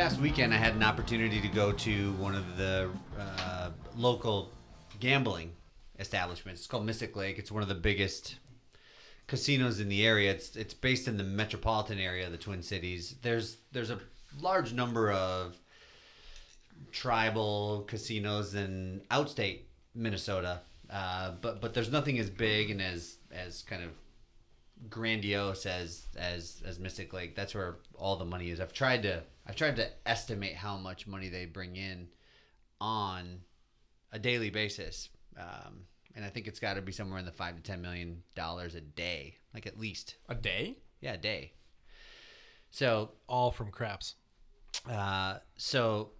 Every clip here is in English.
past weekend, I had an opportunity to go to one of the uh, local gambling establishments. It's called Mystic Lake. It's one of the biggest casinos in the area. It's it's based in the metropolitan area of the Twin Cities. There's there's a large number of tribal casinos in outstate Minnesota, uh, but but there's nothing as big and as as kind of grandiose as as as Mystic Lake. That's where all the money is. I've tried to I've tried to estimate how much money they bring in on a daily basis, um, and I think it's got to be somewhere in the five to ten million dollars a day, like at least. A day? Yeah, a day. So all from craps. uh, so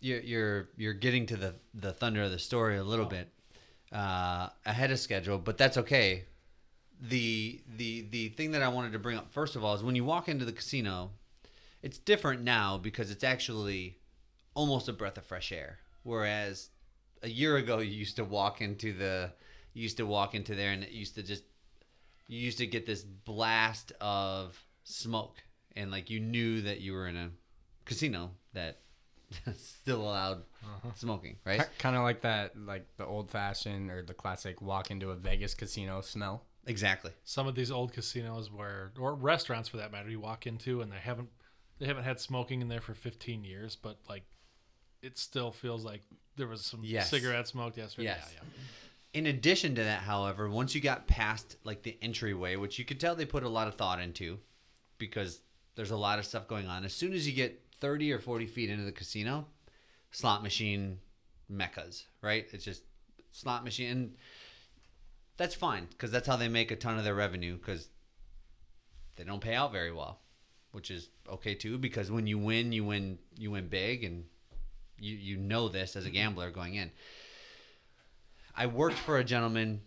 you're you're you're getting to the the thunder of the story a little bit uh, ahead of schedule, but that's okay. The the the thing that I wanted to bring up first of all is when you walk into the casino, it's different now because it's actually almost a breath of fresh air. Whereas a year ago, you used to walk into the you used to walk into there and it used to just you used to get this blast of smoke and like you knew that you were in a casino that still allowed uh-huh. smoking right Kind of like that, like the old fashioned or the classic walk into a Vegas casino smell. exactly Some of these old casinos where, or restaurants for that matter, you walk into and they haven't they haven't had smoking in there for 15 years, but like it still feels like there was some Yes. cigarette smoked yesterday. Yes. Yeah, yeah. in addition to that however once you got past like the entryway which you could tell they put a lot of thought into because there's a lot of stuff going on as soon as you get 30 or 40 feet into the casino slot machine meccas right it's just slot machine and that's fine because that's how they make a ton of their revenue because they don't pay out very well which is okay too because when you win you win you win big and you you know this as a gambler going in I worked for a gentleman.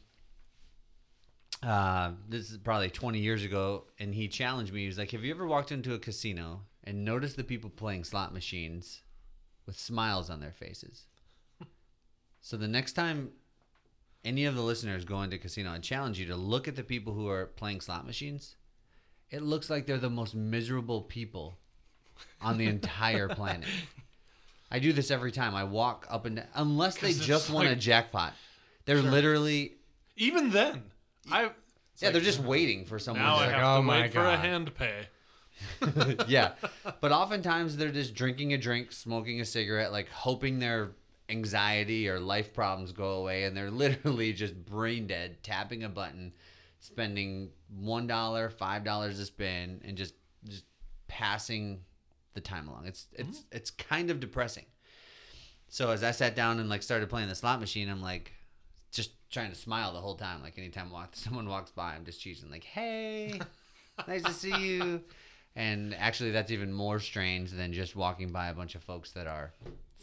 Uh, this is probably 20 years ago, and he challenged me. He was like, "Have you ever walked into a casino and noticed the people playing slot machines with smiles on their faces?" so the next time any of the listeners go into a casino, I challenge you to look at the people who are playing slot machines. It looks like they're the most miserable people on the entire planet. I do this every time. I walk up and down, unless they it's just won a jackpot. They're literally Even then, I yeah, they're just waiting for someone. now to- I like, have oh to my wait for a hand pay. yeah, but oftentimes they're just drinking a drink, smoking a cigarette, like hoping their anxiety or life problems go away, and they're literally just brain dead, tapping a button, spending one dollar, five dollars a spin, and just just passing the time along. It's it's mm-hmm. it's kind of depressing. So as I sat down and like started playing the slot machine, I'm like just trying to smile the whole time. Like anytime walk, someone walks by, I'm just cheesing like, "Hey, nice to see you." And actually, that's even more strange than just walking by a bunch of folks that are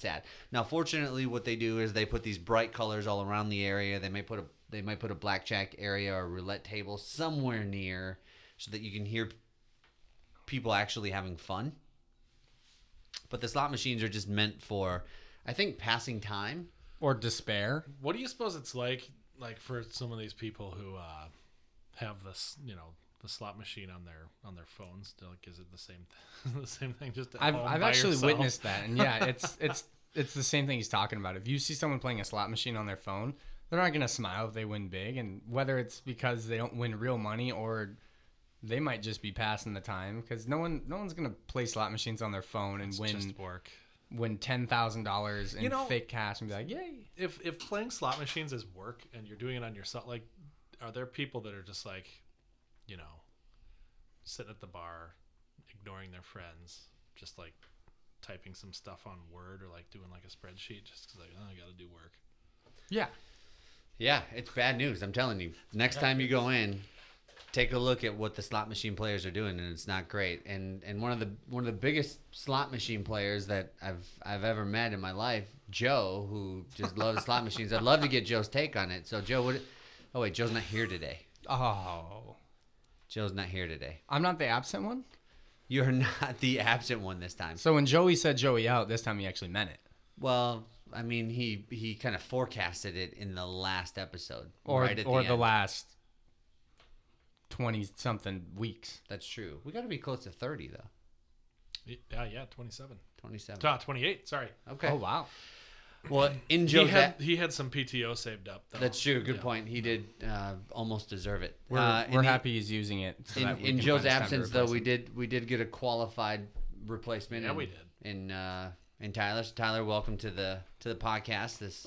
sad. Now, fortunately, what they do is they put these bright colors all around the area. They may put a they might put a blackjack area or roulette table somewhere near, so that you can hear people actually having fun. But the slot machines are just meant for, I think, passing time. Or despair. What do you suppose it's like, like for some of these people who uh, have this, you know, the slot machine on their on their phones? Like, is it the same, the same thing? Just I've, I've actually yourself? witnessed that, and yeah, it's it's it's the same thing he's talking about. If you see someone playing a slot machine on their phone, they're not gonna smile if they win big, and whether it's because they don't win real money or they might just be passing the time because no one no one's gonna play slot machines on their phone and It's win just work. win ten thousand dollars in You know- fake cash and be like, yay. If if playing slot machines is work and you're doing it on yourself, like, are there people that are just like, you know, sitting at the bar, ignoring their friends, just like typing some stuff on Word or like doing like a spreadsheet, just because like, oh, I got to do work. Yeah, Yeah, it's bad news. I'm telling you. Next time you go in, take a look at what the slot machine players are doing, and it's not great. And and one of the one of the biggest slot machine players that I've I've ever met in my life, Joe, who just loves slot machines. I'd love to get Joe's take on it. So Joe, what? Oh wait, Joe's not here today. Oh, Joe's not here today. I'm not the absent one. You're not the absent one this time. So when Joey said Joey out, this time he actually meant it. Well, I mean, he he kind of forecasted it in the last episode, Or right at or the, the end. last twenty something weeks. That's true. We got to be close to thirty though. Yeah, yeah, 27. 27. Ah, 28. Sorry. Okay. Oh wow. Well, in He Joe's had, he had some PTO saved up. Though. that's true. Good Yeah. point. He did uh, almost deserve it. We're, Uh, we're and he- happy he's using it. So in, that in Joe's find us time to absence, though, replace we did we did get a qualified replacement. Yeah, in, we did. In uh, in Tyler. So Tyler, welcome to the to the podcast this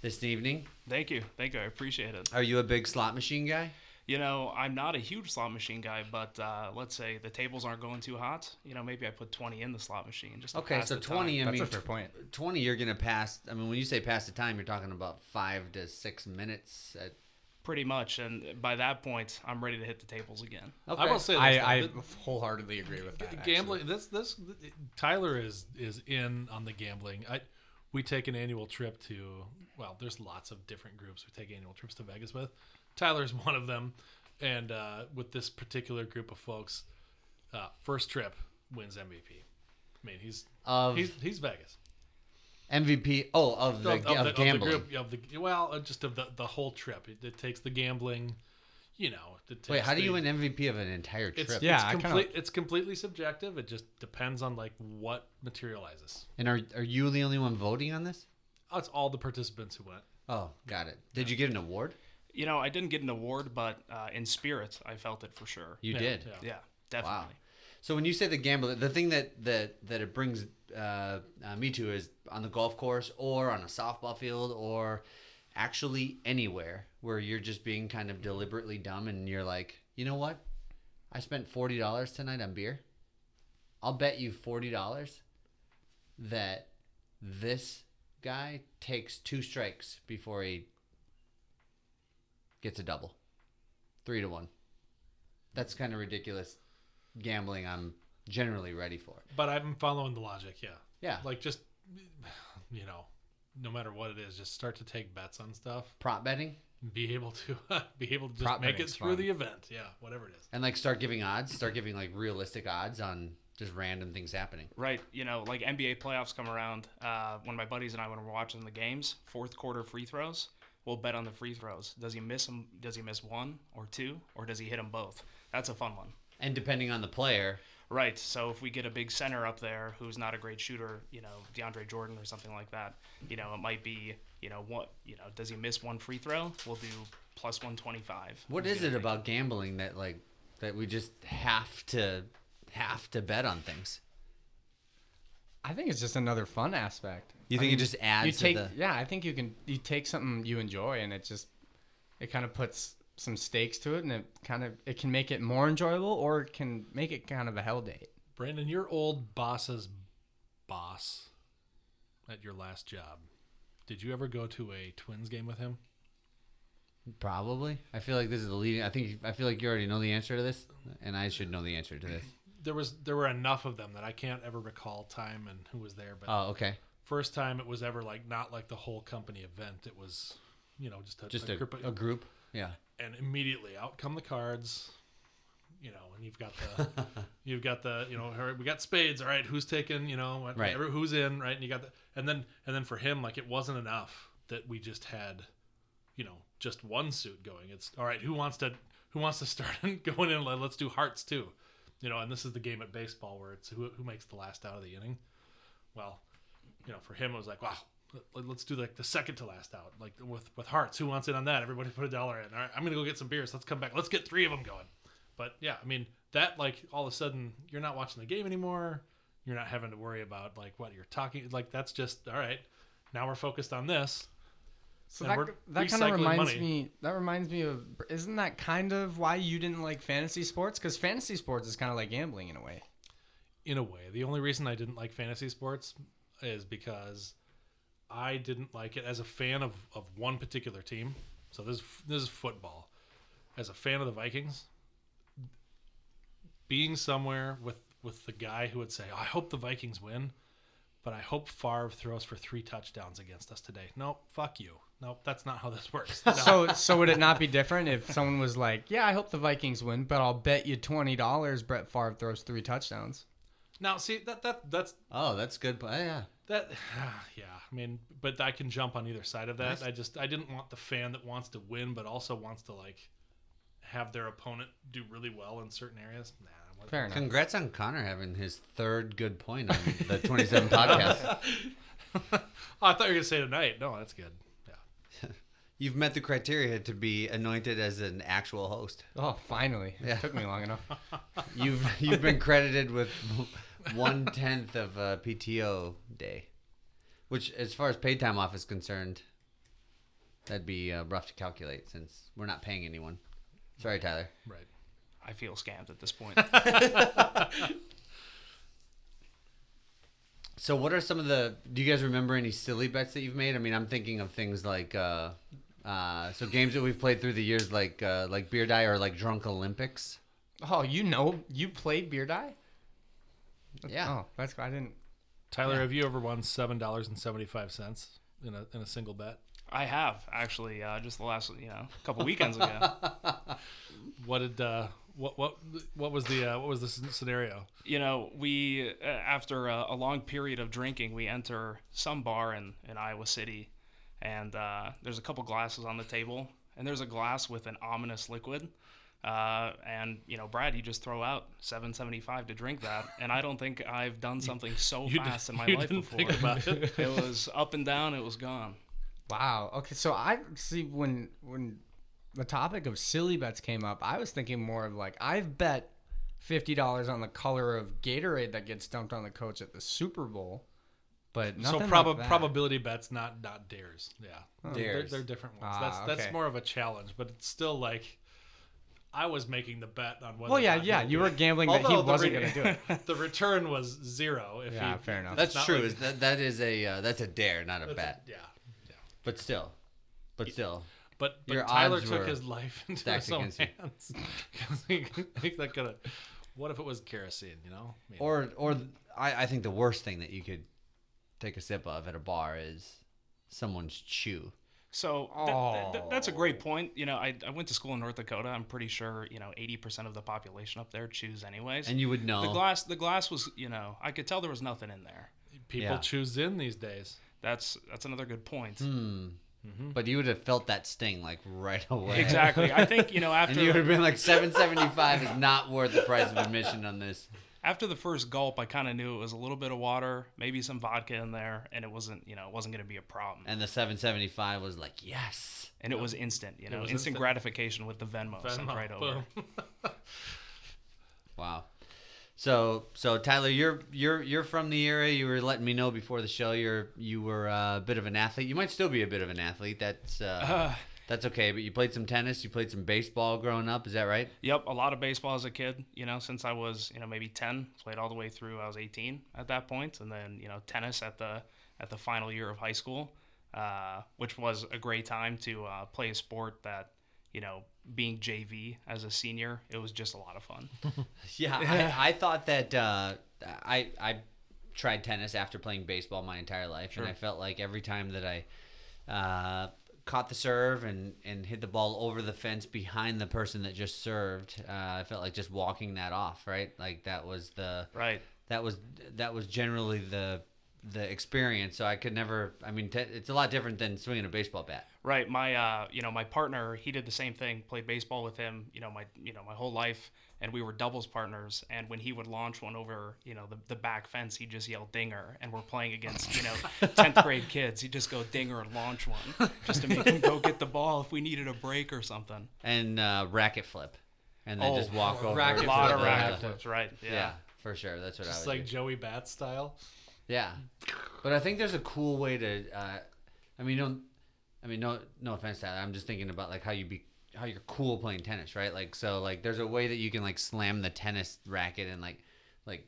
this evening. Thank you. Thank you. I appreciate it. Are you a big slot machine guy? You know, I'm not a huge slot machine guy, but uh, let's say the tables aren't going too hot. You know, maybe I put 20 in the slot machine just to Okay, pass so the time. twenty. I That's mean, a fair point. twenty. You're gonna pass. I mean, when you say pass the time, you're talking about five to six minutes. At, Pretty much. And by that point, I'm ready to hit the tables again. okay. I will say this, I, though, I wholeheartedly agree with that. actually. gambling. This this Tyler is is in on the gambling. I we take an annual trip to well, there's lots of different groups we take annual trips to Vegas with. Tyler's one of them, and uh, with this particular group of folks, uh, first trip wins MVP. I mean, he's of he's he's Vegas. MVP. Oh, of the of, of, of the, of the gambling. group of the well, uh, just of the the whole trip. It, it takes the gambling. You know, it takes Wait, how do the- you win MVP of an entire trip? It's, Yeah, it's, I kinda- it's completely subjective. It just depends on like what materializes. and are are you the only one voting on this? Oh, it's all the participants who went. Oh, got it. Did you get an award? You know, I didn't get an award, but uh, in spirit, I felt it for sure. You Yeah, did. yeah. Yeah, definitely. Wow. So when you say the gambler, the thing that that that it brings uh, uh, me to is on the golf course or on a softball field or actually anywhere where you're just being kind of deliberately dumb and you're like, you know what? I spent forty dollars tonight on beer. I'll bet you forty dollars that this guy takes two strikes before he gets a double. Three to one. That's kind of ridiculous gambling I'm generally ready for. But I'm following the logic. Yeah, Yeah. like just you know, no matter what it is, just start to take bets on stuff. prop betting Be able to be able to just Prop make it through fun. the event. Yeah, whatever it is. and like start giving odds, start giving like realistic odds on just random things happening. Right. You know, like NBA playoffs come around. Uh, when my buddies and I, when we're watching the games, fourth quarter free throws, we'll bet on the free throws. Does he miss them? Does he miss one or two, or does he hit them both? That's a fun one. And depending on the player, Right. So if we get a big center up there who's not a great shooter, you know, DeAndre Jordan or something like that, you know, it might be, you know, what, you know, does he miss one free throw? We'll do plus 125. What is Who's is it about gambling that like that we just have to have to bet on things? I think it's just another fun aspect. You I think it just adds you to take the yeah i think you can you take something you enjoy and it just it kind of puts some stakes to it and it kind of it can make it more enjoyable or it can make it kind of a hell date Brandon, your old boss's boss at your last job. Did you ever go to a Twins game with him? Probably. I feel like this is the leading. I think I feel like you already know the answer to this, and I should know the answer to this. There was there were enough of them that I can't ever recall time and who was there. But Oh, okay. First time it was ever like not like the whole company event. It was, you know, just a, Just a a, group of, a group. Yeah. and immediately out come the cards. You know, and you've got the you've got the you know all right, we got spades. All right, who's taking? You know, what- Right. Who's in? Right, and you got the and then and then for him like it wasn't enough that we just had, you know, just one suit going. It's all right. Who wants to who wants to start and going in? Let- Let's do hearts too. You know, and this is the game at baseball where it's who who makes the last out of the inning. Well, you know, for him it was like wow. let- Let's do like the second to last out, like with with hearts. Who wants in on that? Everybody put a dollar in. All right, I'm gonna go get some beers. Let's come back. Let's get three of them going. But yeah, I mean that like all of a sudden you're not watching the game anymore. You're not having to worry about like what you're talking. Like that's just all right. Now we're focused on this. so And that, that kind of reminds money. me that reminds me of isn't that kind of why you didn't like fantasy sports because fantasy sports is kind of like gambling in a way in a way. The only reason I didn't like fantasy sports is because I didn't like it as a fan of, of one particular team. So this is, this is football. As a fan of the Vikings, being somewhere with with the guy who would say, "I hope the Vikings win," but I hope Favre throws for three touchdowns against us today. No, fuck you. No, that's not how this works. No. so so would it not be different if someone was like yeah i hope the vikings win but i'll bet you $20 brett Favre throws three touchdowns now, see that that that's Oh, that's good. Yeah. That, yeah, I mean, but I can jump on either side of that. Nice. I just, I didn't want the fan that wants to win, but also wants to like have their opponent do really well in certain areas. Nah, Fair enough. Congrats on Connor having his third good point on the 27 podcast. Oh, I thought you were gonna say tonight. No, that's good. Yeah. You've met the criteria to be anointed as an actual host. Oh, finally! Yeah. It took me long enough. You've you've been credited with one tenth of a PTO day, which, as far as paid time off is concerned, that'd be uh, rough to calculate since we're not paying anyone. Sorry, Tyler. Right. I feel scammed at this point. So, what are some of the? Do you guys remember any silly bets that you've made? I mean, I'm thinking of things like, uh, uh, so games that we've played through the years, like uh, like beer die or like drunk Olympics. Oh, you know, you played beer die? Yeah. Oh, that's I didn't. Tyler, have you ever won seven dollars and seventy five cents in a in a single bet? I have actually uh, just the last you know a couple weekends ago. What did uh, what what what was the uh, what was the scenario? you know, we uh, after a, a long period of drinking, we enter some bar in in Iowa City, and uh, there's a couple glasses on the table, and there's a glass with an ominous liquid. Uh, and you know, Brad, you just throw out 7.75 to drink that, and I don't think I've done something so You fast did- in my you life didn't before. think about it. it was up and down. It was gone. Wow. Okay, so I see when when the topic of silly bets came up, I was thinking more of like I've bet fifty dollars on the color of Gatorade that gets dumped on the coach at the Super Bowl, but nothing so like prob- that. probability bets, not not dares. Yeah, They're- Dares. They're, different ones. Ah, that's that's more of a challenge, but it's still like I was making the bet on whether. Well, yeah, yeah, you were gambling that he wasn't re- going to do it. the return was zero. If Yeah, he, fair enough. That's true. like- that that is a uh, that's a dare, not a that's- bet. Yeah, yeah. But still, but still, But, but Your Tyler took were his life into his own against you. hands. 'Cause he, he's. What if it was kerosene? You know. I mean, or or I, I think the worst thing that you could take a sip of at a bar is someone's chew. So th- th- that's a great point. You know, I, I went to school in North Dakota. I'm pretty sure you know 80% of the population up there choose anyways. And you would know. the glass the glass was you know I could tell there was nothing in there. people Yeah. choose in these days. That's that's another good point. Hmm. But you would have felt that sting like right away. Exactly. I think you know And you would have been like, seven seventy five is not worth the price of admission on this. After the first gulp, I kind of knew it was a little bit of water, maybe some vodka in there, and it wasn't you know it wasn't going to be a problem. And the seven seventy five was like, yes. And it was instant. You know, instant instant. gratification with the Venmo, sent Venmo, right over. Wow. So so Tyler, you're you're you're from the area. You were letting me know before the show. You're you were uh, a bit of an athlete. You might still be a bit of an athlete. That's uh, that's okay. But you played some tennis. You played some baseball growing up. Is that right? Yep, a lot of baseball as a kid. You know, since I was you know maybe ten, played all the way through. I was eighteen at that point, and then you know tennis at the at the final year of high school, uh, which was a great time to uh, play a sport that you know being JV as a senior, it was just a lot of fun. Yeah, I, I thought that uh, I I tried tennis after playing baseball my entire life, and I felt like every time that I uh, caught the serve and and hit the ball over the fence behind the person that just served, uh, I felt like just walking that off. Right, like that was the right. that was that was generally the the experience. So I could never. I mean, t- it's a lot different than swinging a baseball bat. Right. My uh, you know, my partner, he did the same thing. Played baseball with him, you know, my you know, my whole life, and we were doubles partners. And when he would launch one over, you know, the, the back fence, he'd just yelled dinger. And we're playing against, you know, tenth grade kids. He'd just go dinger and launch one, just to make him go get the ball if we needed a break or something. And uh, racket flip, and then Oh, just walk over. racket A lot the- of racket yeah. flips, right? Yeah. Yeah. for sure. That's what I Just would like do. Joey Bat style. Yeah, but I think there's a cool way to. Uh, I mean, don't. I mean, no, no offense to that. I'm just thinking about like how you be, how you're cool playing tennis, right? Like, so like, there's a way that you can like slam the tennis racket and like, like,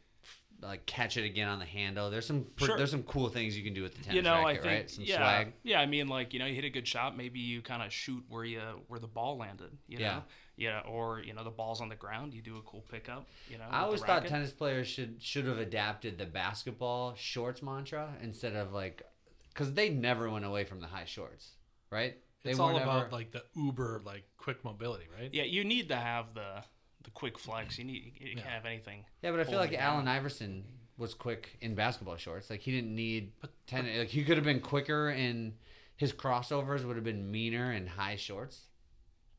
like catch it again on the handle. There's some, pr- Sure. there's some cool things you can do with the tennis you know, racket, I think right? Some yeah, swag. yeah. I mean, like you know, you hit a good shot. Maybe you kind of shoot where you where the ball landed. You Yeah. know, yeah, or you know, the ball's on the ground. You do a cool pickup. You know, I always thought tennis players should should have adapted the basketball shorts mantra instead of like, because they never went away from the high shorts, right? They It's all weren't about ever- like the Uber, like quick mobility, right? Yeah, you need to have the the quick flex. You need you can't have anything. Yeah, but I feel like it. Allen Iverson was quick in basketball shorts. Like he didn't need ten. Like he could have been quicker in his crossovers would have been meaner in high shorts.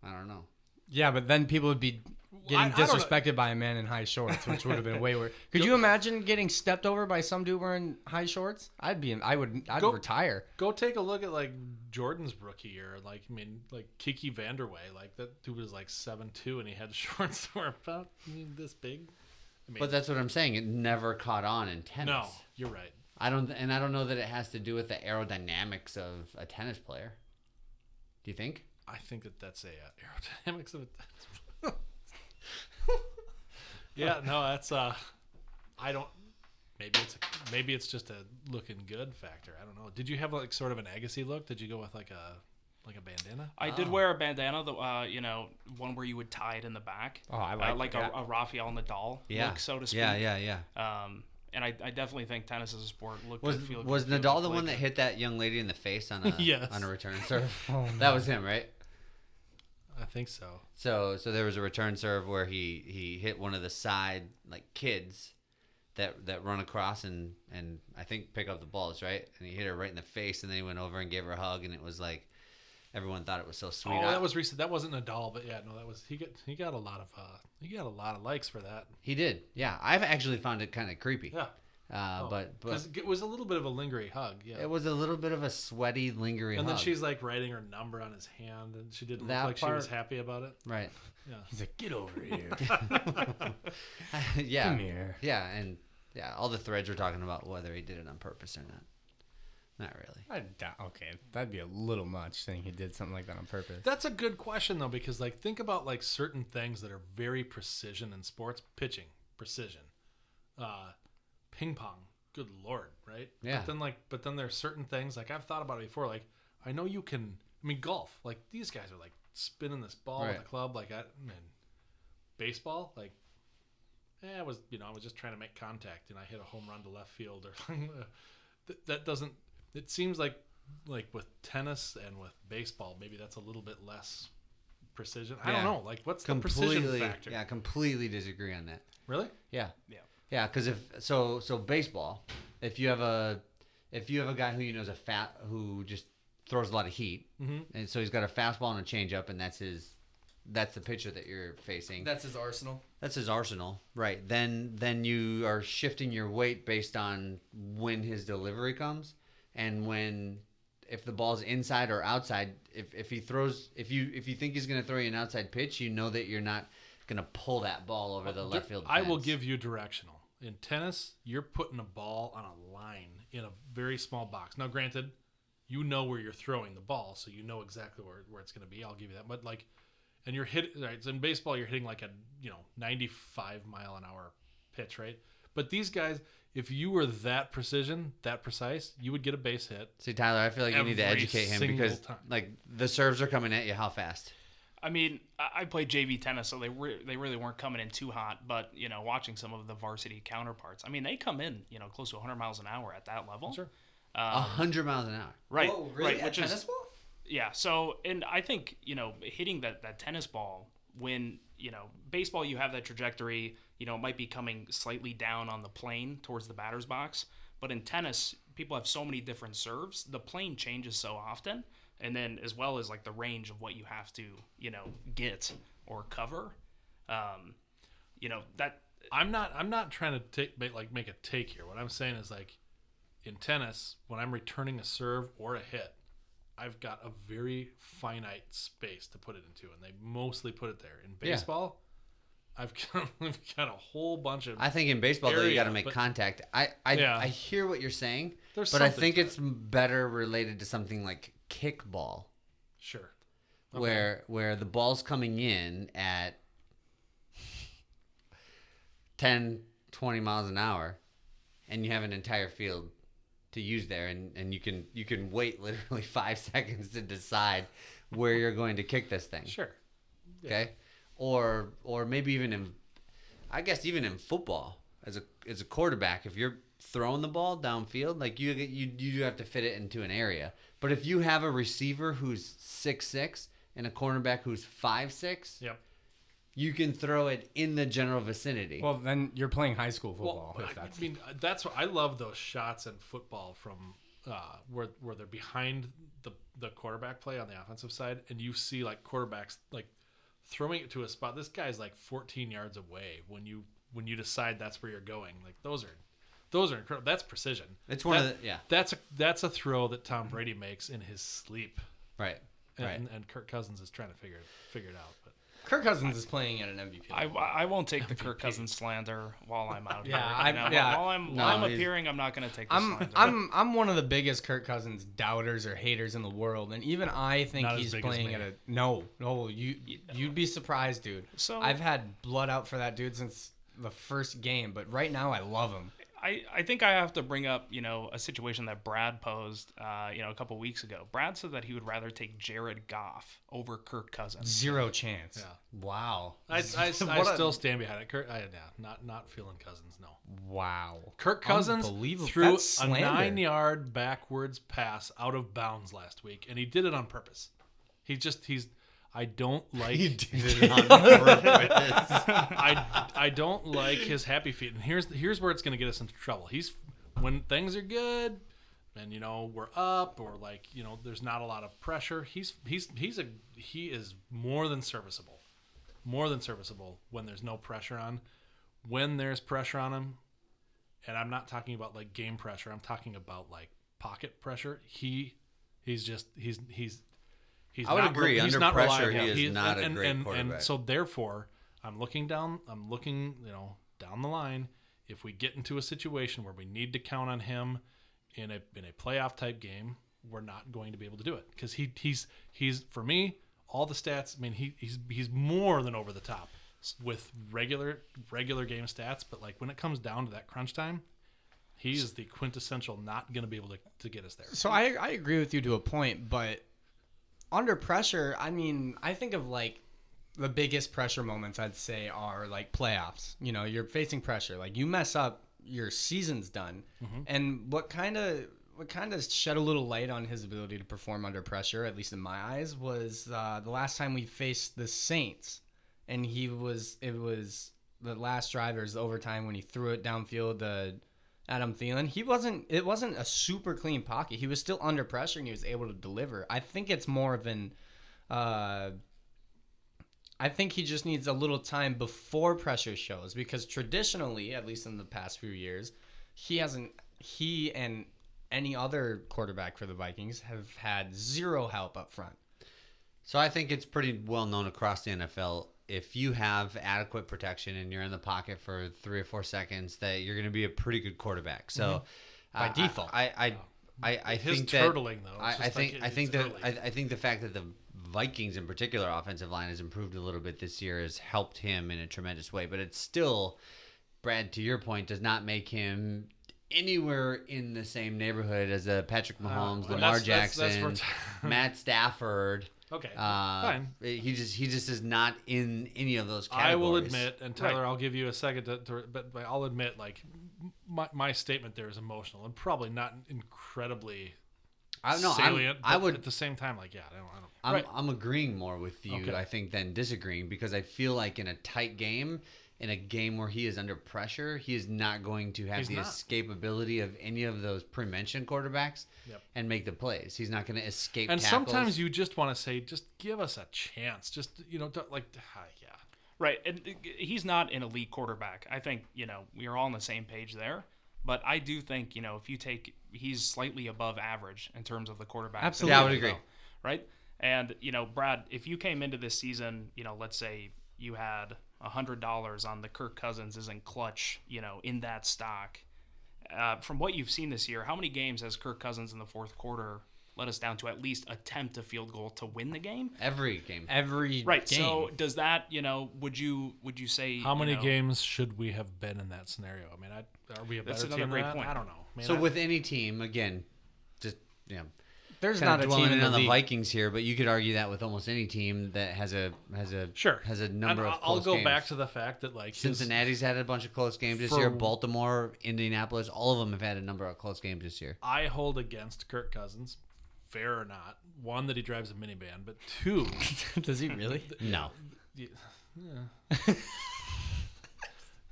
I don't know. Yeah, but then people would be getting I- I disrespected by a man in high shorts, which would have been way worse. Could you imagine getting stepped over by some dude wearing high shorts? I'd be, I would, I'd Go- retire. Go take a look at like Jordan's rookie year. Like I mean, like Kiki Vandeweghe. Like that dude was like seven two, and he had shorts that were about I mean, this big. I mean, But that's what I'm saying. It never caught on in tennis. no, you're right. I don't, and I don't know that it has to do with the aerodynamics of a tennis player. Do you think? I think that that's a uh, aerodynamics of it. yeah, no, that's uh, I don't. Maybe it's a, maybe it's just a looking good factor. I don't know. Did you have like sort of an Agassi look? Did you go with like a like a bandana? I did wear a bandana, the uh, you know, one where you would tie it in the back. Oh, I uh, like like that. a, a Rafael Nadal Yeah. look, so to speak. Yeah, yeah, yeah. Um, and I, I definitely think tennis as a sport look Was good, feel was good, Nadal good, the play one that hit that young lady in the face on a Yes. on a return serve? Oh, that was him, right? I think so. So so there was a return serve where he he hit one of the side like kids that that run across and and I think pick up the balls right and he hit her right in the face and then he went over and gave her a hug and it was like everyone thought it was so sweet. Oh, I- that was recent. That wasn't Nadal, but yeah, no, that was he got he got a lot of uh he got a lot of likes for that. he did. Yeah, I've actually found it kind of creepy. Yeah, Uh, Oh, but but 'cause it was a little bit of a lingering hug. Yeah, it was a little bit of a sweaty, lingering. Hug. And then hug. she's like writing her number on his hand, and she didn't That look like she was happy about it. right. Yeah. He's like, get over here. yeah. Come here. Yeah, and yeah, all the threads were talking about whether he did it on purpose or not. Not really. I doubt, okay, that'd be a little much saying he did something like that on purpose. That's a good question though, because like think about like certain things that are very precision in sports, pitching, precision, uh, ping pong. Good lord, right? Yeah. But then like, but then there's certain things like I've thought about it before. Like I know you can. I mean, golf. Like these guys are like spinning this ball with Right. the club. Like I man, baseball. Like, eh, I was you know I was just trying to make contact and I hit a home run to left field or that, that doesn't. It seems like like with tennis and with baseball, maybe that's a little bit less precision. I Yeah. don't know. Like, what's the precision factor? Yeah, completely disagree on that. Really? Yeah. Yeah. Yeah, because if so, so baseball. If you have a, if you have a guy who you know is a fat who just throws a lot of heat, Mhm. and so he's got a fastball and a changeup, and that's his, that's the pitcher that you're facing. That's his arsenal. That's his arsenal, right? Then then you are shifting your weight based on when his delivery comes and when if the ball's inside or outside. If if he throws if you if you think he's going to throw you an outside pitch, you know that you're not going to pull that ball over the left field. I will give you directional. In tennis, you're putting a ball on a line in a very small box. Now, granted, you know where you're throwing the ball, so you know exactly where, where it's going to be. I'll give you that. But like, and you're hit right. So in baseball, you're hitting like a you know 95 mile an hour pitch, right? But these guys, if you were that precision, that precise, you would get a base hit. See Tyler, I feel like you need to educate him because time. like the serves are coming at you how fast? I mean, I I played JV tennis, so they re- they really weren't coming in too hot. But you know, watching some of the varsity counterparts, I mean, they come in you know close to 100 miles an hour at that level. Sure. A Um, hundred miles an hour. right. Whoa, really? Right. At Which is tennis ball? yeah. So, and I think you know, hitting that that tennis ball when you know baseball, you have that trajectory. You know, it might be coming slightly down on the plane towards the batter's box, but in tennis, people have so many different serves. The plane changes so often, and then as well as like the range of what you have to you know get or cover. Um, you know that I'm not. I'm not trying to take make, like make a take here. What I'm saying is like, in tennis, when I'm returning a serve or a hit, I've got a very finite space to put it into, and they mostly put it there. In Yeah. baseball, I've got, I've got a whole bunch of. I think in baseball though you got to make but- contact. I I, Yeah. I hear what you're saying, There's but I think to it's better related to something like kickball. sure. Okay. where where the ball's coming in at 10 20 miles an hour and you have an entire field to use there and, and you can you can wait literally five seconds to decide where you're going to kick this thing Sure. okay or or maybe even in i guess even in football as a as a quarterback if you're throwing the ball downfield like you you you do have to fit it into an area but if you have a receiver who's six six and a cornerback who's five six Yep. you can throw it in the general vicinity Well, then you're playing high school football. Well, if I, that's, I mean, that's what I love those shots in football from uh, where where they're behind the the quarterback play on the offensive side, and you see like quarterbacks like throwing it to a spot. This guy's like 14 yards away when you when you decide that's where you're going. Like those are those are incredible. That's precision. It's one of the yeah That's a that's a throw that Tom Brady makes in his sleep, right and, right. and Kirk Cousins is trying to figure it figure it out. But Kirk Cousins is playing at an MVP. I, level. I won't take the Kirk Cousins slander while I'm out Yeah, here. I- you know? yeah. While I'm, No, while I'm appearing, I'm not going to take the I'm slander. I'm I'm one of the biggest Kirk Cousins doubters or haters in the world, and even I think Not he's playing at a no no you you'd be surprised, dude. So- I've had blood out for that dude since the first game, but right now I love him. I, I think I have to bring up, you know, a situation that Brad posed, uh, you know, a couple weeks ago. Brad said that he would rather take Jared Goff over Kirk Cousins. Zero chance. yeah, Wow. I, I, I What a- still stand behind it. Kirk, I, yeah, not not feeling Cousins. No, Wow. Kirk Cousins threw a nine-yard backwards pass out of bounds last week, and he did it on purpose. He just he's. I don't like. He did it on purpose. I I don't like his happy feet, and here's here's where it's going to get us into trouble. He's when things are good, and you know we're up, or like you know there's not a lot of pressure. He's he's he's a he is more than serviceable, more than serviceable when there's no pressure on. When there's pressure on him, and I'm not talking about like game pressure. I'm talking about like pocket pressure. He he's just he's he's. He's I would not agree. he's Under not pressure, reliable. he is not a and, great and, quarterback. And so therefore, I'm looking down. I'm looking, you know, down the line. If we get into a situation where we need to count on him in a in a playoff type game, we're not going to be able to do it because he he's he's for me all the stats. I mean, he he's he's more than over the top with regular regular game stats. But like when it comes down to that crunch time, he is the quintessential not going to be able to, to get us there. So I I agree with you to a point, but under pressure, I mean, I think of like the biggest pressure moments I'd say are like playoffs. You know, you're facing pressure. Like you mess up, your season's done. And what kind of what kind of shed a little light on his ability to perform under pressure, at least in my eyes, was uh, the last time we faced the Saints, and he was it was the last drive. There's the overtime when he threw it downfield. The Adam Thielen, he wasn't. It wasn't a super clean pocket. He was still under pressure and he was able to deliver. I think it's more of an. Uh, I think he just needs a little time before pressure shows because traditionally, at least in the past few years, he hasn't. He and any other quarterback for the Vikings have had zero help up front. So I think it's pretty well known across the NFL. If you have adequate protection and you're in the pocket for three or four seconds, that you're going to be a pretty good quarterback. So mm-hmm. By I- default. I I I, I His think that though, I, I think like I think that. I, I think the fact that the Vikings in particular offensive line has improved a little bit this year has helped him in a tremendous way. But it's still, Brad, to your point, does not make him anywhere in the same neighborhood as a Patrick uh, Mahomes, well, Lamar that's- that's- that's Jackson, Matt Stafford. Okay, Uh, fine. He just he just is not in any of those categories. I will admit, and Tyler, Right. I'll give you a second to, to but, but I'll admit, like my, my statement there is emotional and probably not incredibly I no, I'm, salient. I would at the same time, like yeah, I don't, I don't I'm, right. I'm agreeing more with you, Okay. I think, than disagreeing because I feel like in a tight game, in a game where he is under pressure, he is not going to have He's the not. escapability of any of those pre-mentioned quarterbacks Yep. and make the plays. He's not going to escape. And tackles. sometimes you just want to say, just give us a chance. Just you know, like ah, yeah, Right, and uh, he's not an elite quarterback. I think you know we are all on the same page there. But I do think you know if you take he's slightly above average in terms of the quarterback. Absolutely. Yeah, I would agree. Right, and you know Brad, if you came into this season, you know, let's say you had a hundred dollars on the Kirk Cousins isn't clutch, you know, in that stock. Uh, from what you've seen this year, how many games has Kirk Cousins in the fourth quarter let us down to at least attempt a field goal to win the game? every game. Every Right. game. So does that, you know, would you would you say how many you know, games should we have been in that scenario? I mean, I, are we a better That's another team great than that? point. I don't know. Man, so I- with any team, again, just you know, there's not a dwelling team in in on the league. Vikings here, but you could argue that with almost any team that has a has a sure has a And number of. I'll- I'll go games. back to the fact that like his- Cincinnati's had a bunch of close games this year. Baltimore, Indianapolis, all of them have had a number of close games this year. I hold against Kirk Cousins, fair or not. One that he drives a minivan, but two, Does he really? No. yeah,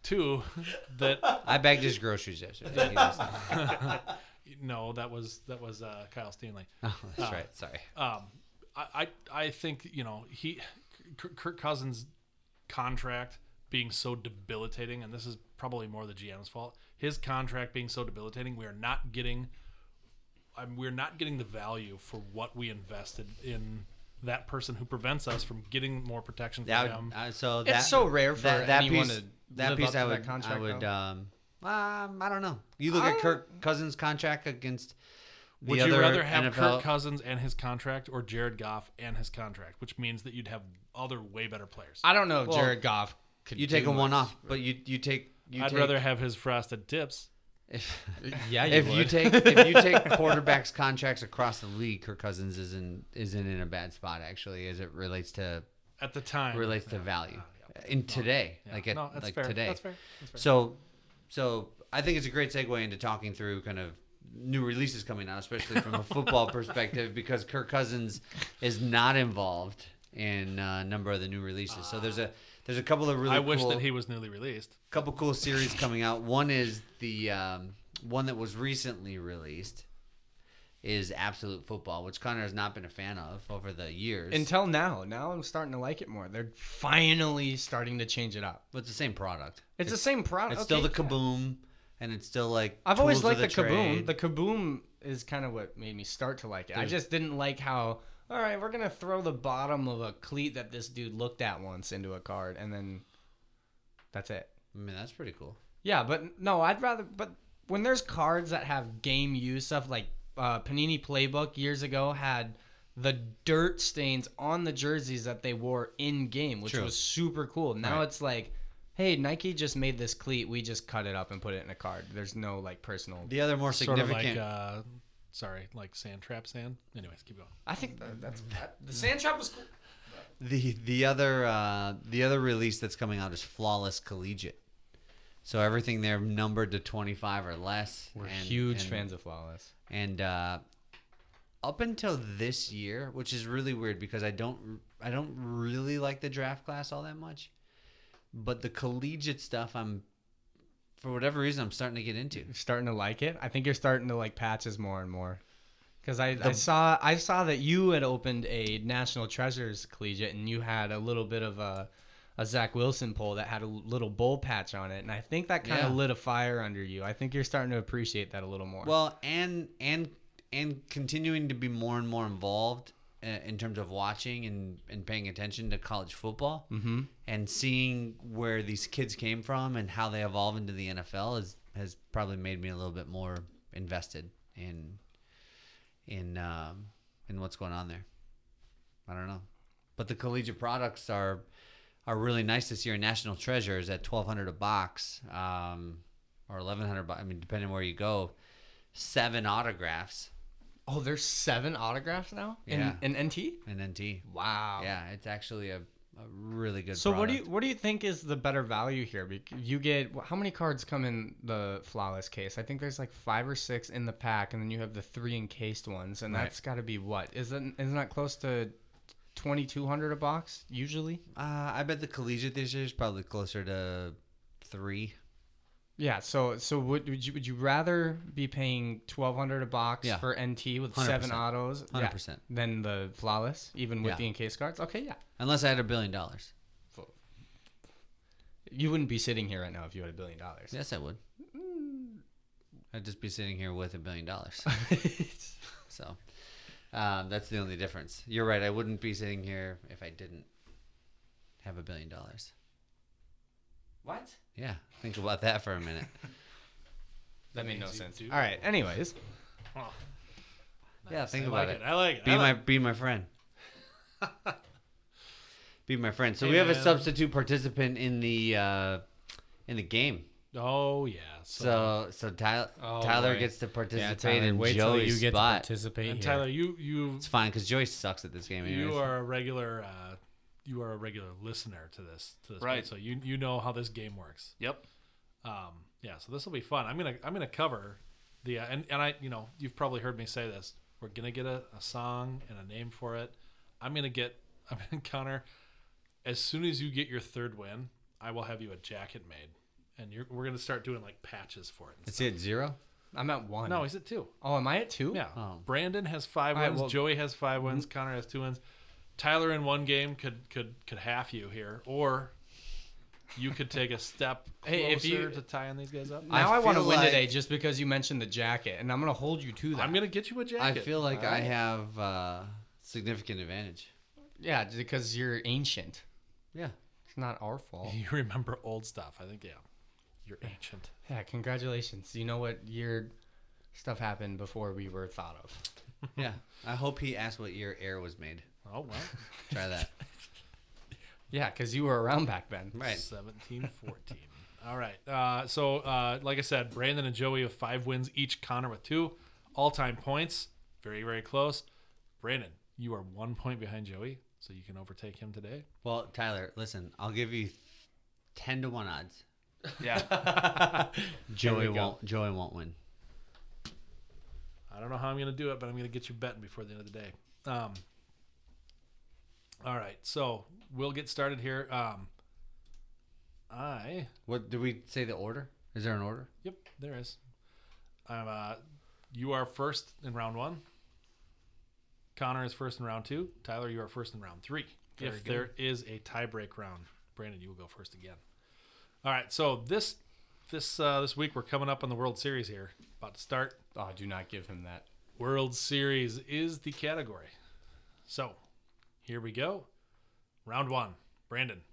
two that I bagged his groceries yesterday. He was- no, that was that was uh, Kyle Stanley. oh, that's right. Sorry. Um, I, I I think you know he Kirk Kirk Cousins' contract being so debilitating, and this is probably more the GM's fault. His contract being so debilitating, we are not getting. I mean, we're not getting the value for what we invested in that person who prevents us from getting more protection for That him. would, uh, so It's so rare for that, that anyone piece, to that live piece up I to would that contract, I would um, um I don't know. You look at Kirk Cousins' contract against the Would you other rather have NFL Kirk Cousins and his contract or Jared Goff and his contract, which means that you'd have other way better players? I don't know if Well, Jared Goff could. You take do a one much. off, but you you take you I'd take, rather have his frosted tips. if, Yeah, you if you take if you take quarterbacks contracts across the league, Kirk Cousins isn't isn't in a bad spot actually as it relates to At the time, relates to value Yeah, yeah. in today, Yeah. like at, no, that's like fair. today. That's fair. That's fair. So, so I think it's a great segue into talking through kind of new releases coming out, especially from a football perspective, because Kirk Cousins is not involved in uh, a number of the new releases. So there's a there's a couple of really I wish cool, that he was newly released. couple cool series coming out. One is the um, one that was recently released is Absolute Football, which Connor has not been a fan of over the years. Until now, now I'm starting to like it more. They're finally starting to change it up. but it's the same product. It's, the same product. It's still the okay, yeah. kaboom, and it's still like I've always liked the, kaboom. trade. The kaboom is kind of what made me start to like it. I just didn't like how. All right, we're gonna throw the bottom of a cleat that this dude looked at once into a card, and then that's it. I mean, that's pretty cool. Yeah, but no, I'd rather. But when there's cards that have game use stuff, like uh, Panini Playbook years ago had the dirt stains on the jerseys that they wore in game, which True. was super cool. Now Right. it's like, hey, Nike just made this cleat. We just cut it up and put it in a card. There's no like personal. The other more Sort of significant. like, uh, sorry, like sand trap sand. Anyways, keep going. I think that, that's that, the sand trap was cool. The the other uh, the other release that's coming out is Flawless Collegiate. So everything there numbered to twenty five or less. We're and- huge and- fans of Flawless. And uh, up until this year, which is really weird because I don't I don't really like the draft class all that much, but the collegiate stuff I'm for whatever reason I'm starting to get into. You're starting to like it. I think you're starting to like patches more and more. Because I, I saw I saw that you had opened a National Treasures collegiate and you had a little bit of a a Zach Wilson pull that had a little bowl patch on it, and I think that kind of Yeah. lit a fire under you. I think you're starting to appreciate that a little more. Well, and and and continuing to be more and more involved uh, in terms of watching and, and paying attention to college football mm-hmm. and seeing where these kids came from and how they evolve into the NFL has has probably made me a little bit more invested in in um, in what's going on there. I don't know, but the collegiate products are are really nice this year. National Treasures at twelve hundred a box, um, or eleven hundred. I mean, depending where you go, seven autographs oh, there's seven autographs now Yeah. in, in NT. in NT. Wow. Yeah, it's actually a, a really good. So what do you what do you think is the better value here? You get how many cards come in the flawless case? I think there's like five or six in the pack, and then you have the three encased ones, and Right. that's got to be what isn't isn't that close to twenty two hundred a box usually? Uh, I bet the collegiate this year is probably closer to three. Yeah. So so would would you would you rather be paying twelve hundred a box Yeah. for NT with 100%. seven autos, Hundred yeah, percent. than the flawless, even with Yeah. the encased cards? Okay, yeah. Unless I had a billion dollars. You wouldn't be sitting here right now if you had a billion dollars. Yes, I would. I'd just be sitting here with a billion dollars. So um, that's the only difference. You're right. I wouldn't be sitting here if I didn't have a billion dollars. what? Yeah, think about that for a minute. That made no sense. do. All right. Anyways. Oh, Yeah, think I about like it. it. I like it. Be I my like be my friend. be my friend. So Hey, we have a man. substitute participant in the uh, in the game. It. Oh yeah. So, So so Tyler Oh, Tyler boy. gets to Yeah, participate Tyler, in wait till Joey's you get spot. to participate. and here. Tyler, you you it's fine because Joey sucks at this game. you are a regular uh, you are a regular listener to this to this Right. bit, so you you know how this game works. Yep. Um, yeah, so this will be fun. I'm gonna I'm gonna cover the uh, and and I you know you've probably heard me say this. We're gonna get a, a song and a name for it. I'm gonna get I'm gonna counter. As soon as you get your third win, I will have you a jacket made, and you're we're gonna start doing like patches for it. It's stuff. it zero. I'm at one. No, he's at two. Oh, am I at two? Yeah. Oh. Brandon has five All right, wins. well- Joey has five wins. Connor has two wins. Tyler in one game could could could half you here, or you could take a step closer Hey, if you- to tying these guys up. Now I, want to feel win like- today just because you mentioned the jacket, and I'm gonna hold you to that. I'm gonna get you a I jacket. I feel like I have uh, significant advantage. yeah, because you're ancient. Yeah. It's not our fault. you remember old stuff. I think yeah, you're ancient. Yeah, congratulations. You know what year stuff happened before we were thought of. Yeah. I hope he asked what year air was made. Oh well, Try that. Yeah, because you were around back then. Right. 17, 14. All right. Uh, so, uh, like I said, Brandon and Joey with five wins each. Connor with two. All time points. Very, very close. Brandon, you are one point behind Joey, so you can overtake him today. Well, Tyler, listen, I'll give you 10 to 1 odds. Yeah. Joey go. won't Joey won't win. I don't know how I'm going to do it, but I'm going to get you betting before the end of the day. Um, all right. So, we'll get started here. Um, I What did we say the order? Is there an order? Yep, there is. I'm uh you are first in round one. Connor is first in round two. Tyler, you are first in round three. Very if good. there is a tiebreak round, Brandon, you will go first again. All right, so this this uh, this week we're coming up on the World Series here. About to start. Oh, do not give him that. World Series is the category. So, here we go. Round one. Brandon,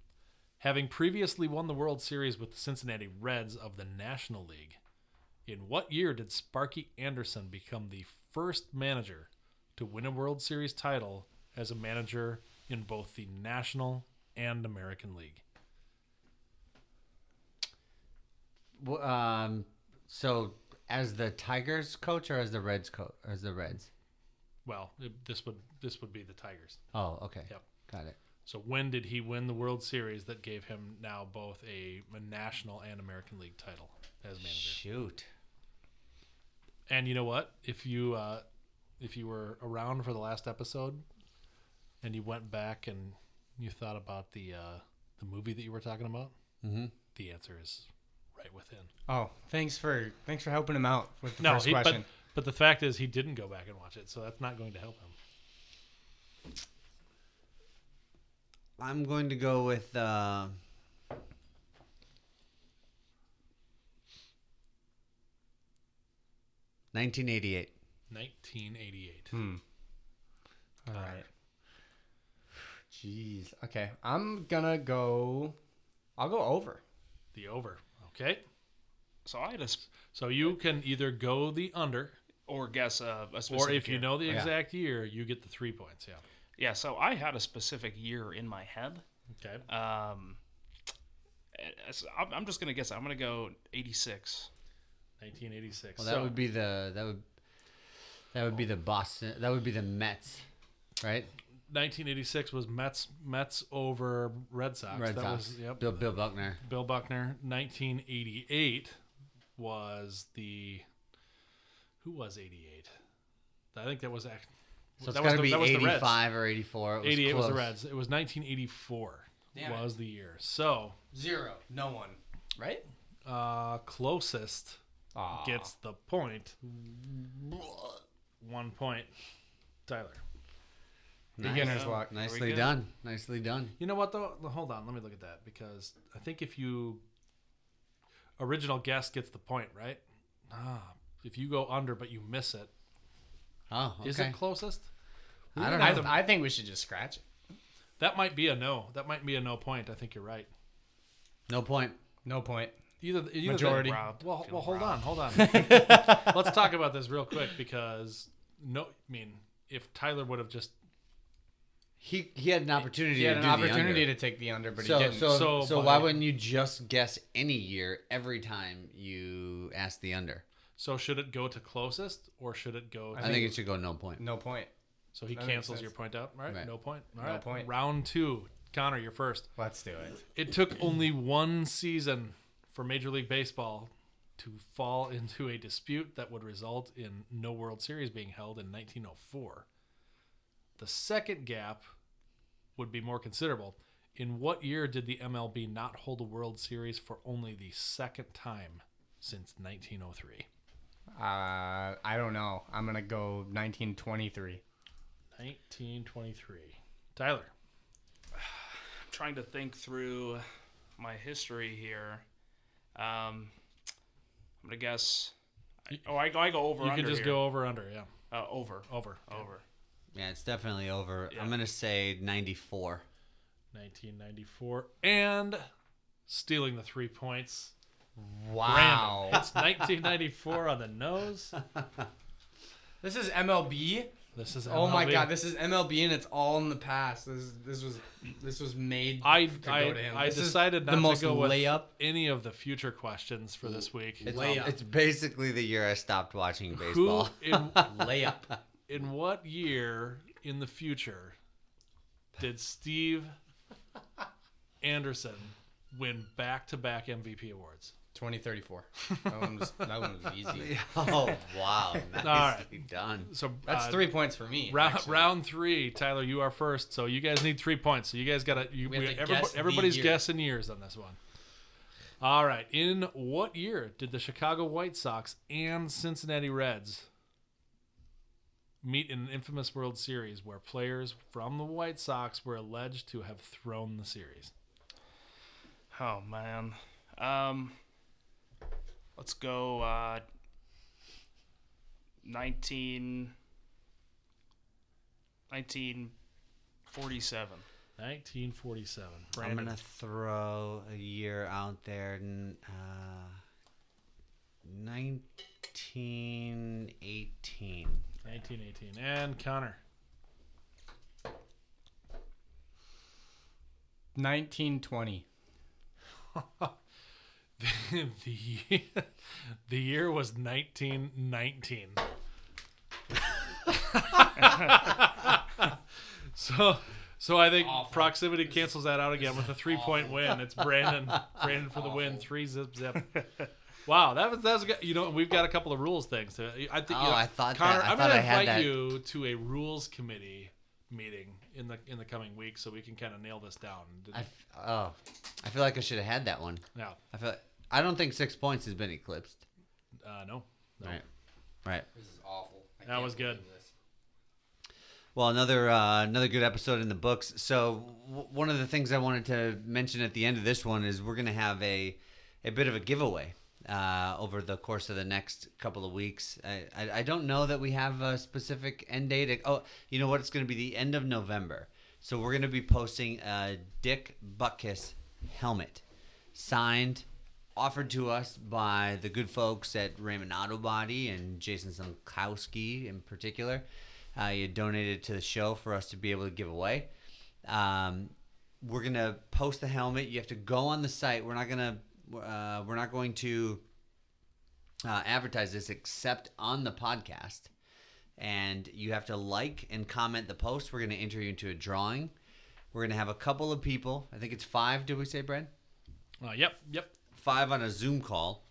having previously won the World Series with the Cincinnati Reds of the National League, in what year did Sparky Anderson become the first manager to win a World Series title as a manager in both the National and American League? Um so as the Tigers coach or as the Reds coach? As the Reds? Well, it, this would this would be the Tigers. Oh, okay. Yep. Got it. So when did he win the World Series that gave him now both a, a National and American League title as manager? Shoot. And you know what? If you uh, if you were around for the last episode and you went back and you thought about the uh, the movie that you were talking about, Mm-hmm. the answer is right within. Oh, thanks for thanks for helping him out with the No, first he, but question. but the fact is he didn't go back and watch it, so that's not going to help him. I'm going to go with uh, Nineteen eighty eight. 1988. Hmm. All right. Jeez. Okay, I'm gonna go. I'll go over. The over. Okay. so I had a sp- So you can either go the under, or guess a, a or specific if you year. know the Yeah. exact year, you get the three points. Yeah. Yeah. So I had a specific year in my head. Okay. Um. eh, I'm I'm just gonna guess. I'm gonna go 86. 1986. Well, that so would be the that would that would be the Boston. That would be the Mets, right? 1986 was Mets Mets over Red Sox. Red that Sox. was yep. Bill, Bill Buckner. Bill Buckner. 1988 was the who was 88? I think that was act- So it's that was got to the- be that was the Reds. 85 or 84. It was 88 was the. Reds. It was 1984 Damn it. was the year. So Zero. No one. Right? uh, closest Aw. gets the point. One point. Tyler. Beginner's Nice. luck. There Nicely done. Nicely done. You know what though? Hold on, let me look at that because I think if you original guess gets the point, right? Ah, if you go under but you miss it, Oh, okay. is it closest? I don't I, know. I think we should just scratch it. That might be a no. That might be a no point. I think you're right. No point. No point. Either, either Majority. the- Robbed. well, well, hold robbed. on, hold on. Let's talk about this real quick because no, I mean, if Tyler would have just He he had an opportunity He had to an do opportunity to take the under, but so, he didn't. so So so why wouldn't you just guess any year every time you ask the under? so should it go to closest or should it go? To, I, think it should go no point. no point. so he that cancels your point out, right? Right. No point. All No point. Round two, Connor, you're first. Let's do it. It took only one season for Major League Baseball to fall into a dispute that would result in no World Series being held in 1904. The second gap would be more considerable. In what year did the MLB not hold a World Series for only the second time since 1903? Uh, I don't know. I'm gonna go 1923. 1923. Tyler. I'm trying to think through my history here. Um, I'm gonna guess. Oh, I go. I go over. You under can just here. go over under. Yeah, uh, over. over. Over. Yeah, it's definitely over. Yeah. I'm gonna say 94. 1994 and stealing the three points. Wow. Brandon. It's 1994 on the nose. This is MLB. This is Oh my god, this is MLB and it's all in the past. This is, this was this was made I to I, go to him. I This is decided the not most to go with layup. any of the future questions for this week. It's, Layup. it's basically the year I stopped watching Who baseball. in layup. In what year in the future did Steve Anderson win back-to-back MVP awards? 2034. That one was that one was easy. oh wow, nicely right. done. So That's uh, three points for me. Round, actually. round three, Tyler, you are first. So you guys need three points. So you guys got to. You, We have to guess everybody's year. guessing years on this one. All right. In what year did the Chicago White Sox and Cincinnati Reds meet in an infamous World Series where players from the White Sox were alleged to have thrown the series? Oh man. Um. Let's go. Uh, 19. 1947. 1947. I'm gonna throw a year out there. Uh, 1918. 1918. And Connor. 1920. the, year, the year was 1919. so so I think Awful. proximity cancels that out again with a three point win. It's Brandon Brandon for the win, three zip zip. Wow, that was that was good. You know, we've got a couple of rules things. To, I think. Oh, you know, I thought Connor, that- I I'm thought gonna I had invite that. you to a rules committee meeting in the in the coming weeks so we can kind of nail this down. Did- I f- oh, I feel like I should have had that one. yeah, I feel. I don't think six points has been eclipsed. uh, no, no. Right. Right. This is awful. I That was good. this. Well, another uh, another good episode in the books. So w- one of the things I wanted to mention at the end of this one is we're gonna have a a bit of a giveaway uh, over the course of the next couple of weeks. I, I, I don't know that we have a specific end date. Oh, you know what? It's gonna be the end of November. So we're gonna be posting a Dick Butkus helmet signed offered to us by the good folks at Raymond Auto Body and Jason Sankowski in particular. Uh, you donated to the show for us to be able to give away. Um, we're gonna post the helmet. You have to go on the site. We're not gonna. Uh, we're not going to uh, advertise this except on the podcast. And you have to like and comment the post. We're gonna enter you into a drawing. We're gonna have a couple of people. I think it's five. Did we say, Brad? Uh, yep, yep. five on a Zoom call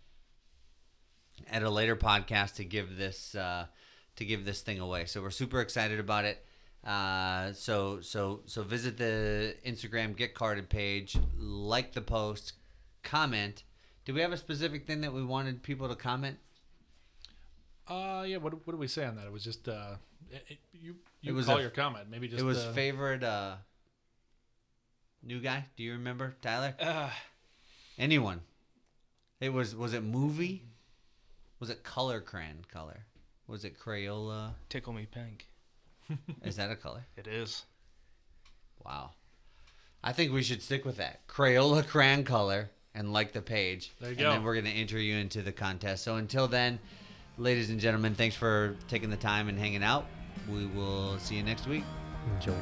at a later podcast to give this uh, to give this thing away. So we're super excited about it. Uh, so so so visit the Instagram Get Carded page, like the post, comment. Do we have a specific thing that we wanted people to comment? Uh, yeah. What, what did we say on that? It was just uh, it, it- you you It was call a- your comment. Maybe just it was uh, favorite uh, new guy. Do you remember Tyler? Uh, Anyone? It was was it movie? Was it color crayon color? Was it Crayola? tickle me pink. Is that a color? It is. Wow. I think we should stick with that. Crayola crayon color and like the page. There you and go. then we're going to enter you into the contest. So until then, ladies and gentlemen, thanks for taking the time and hanging out. We will see you next week. Joey.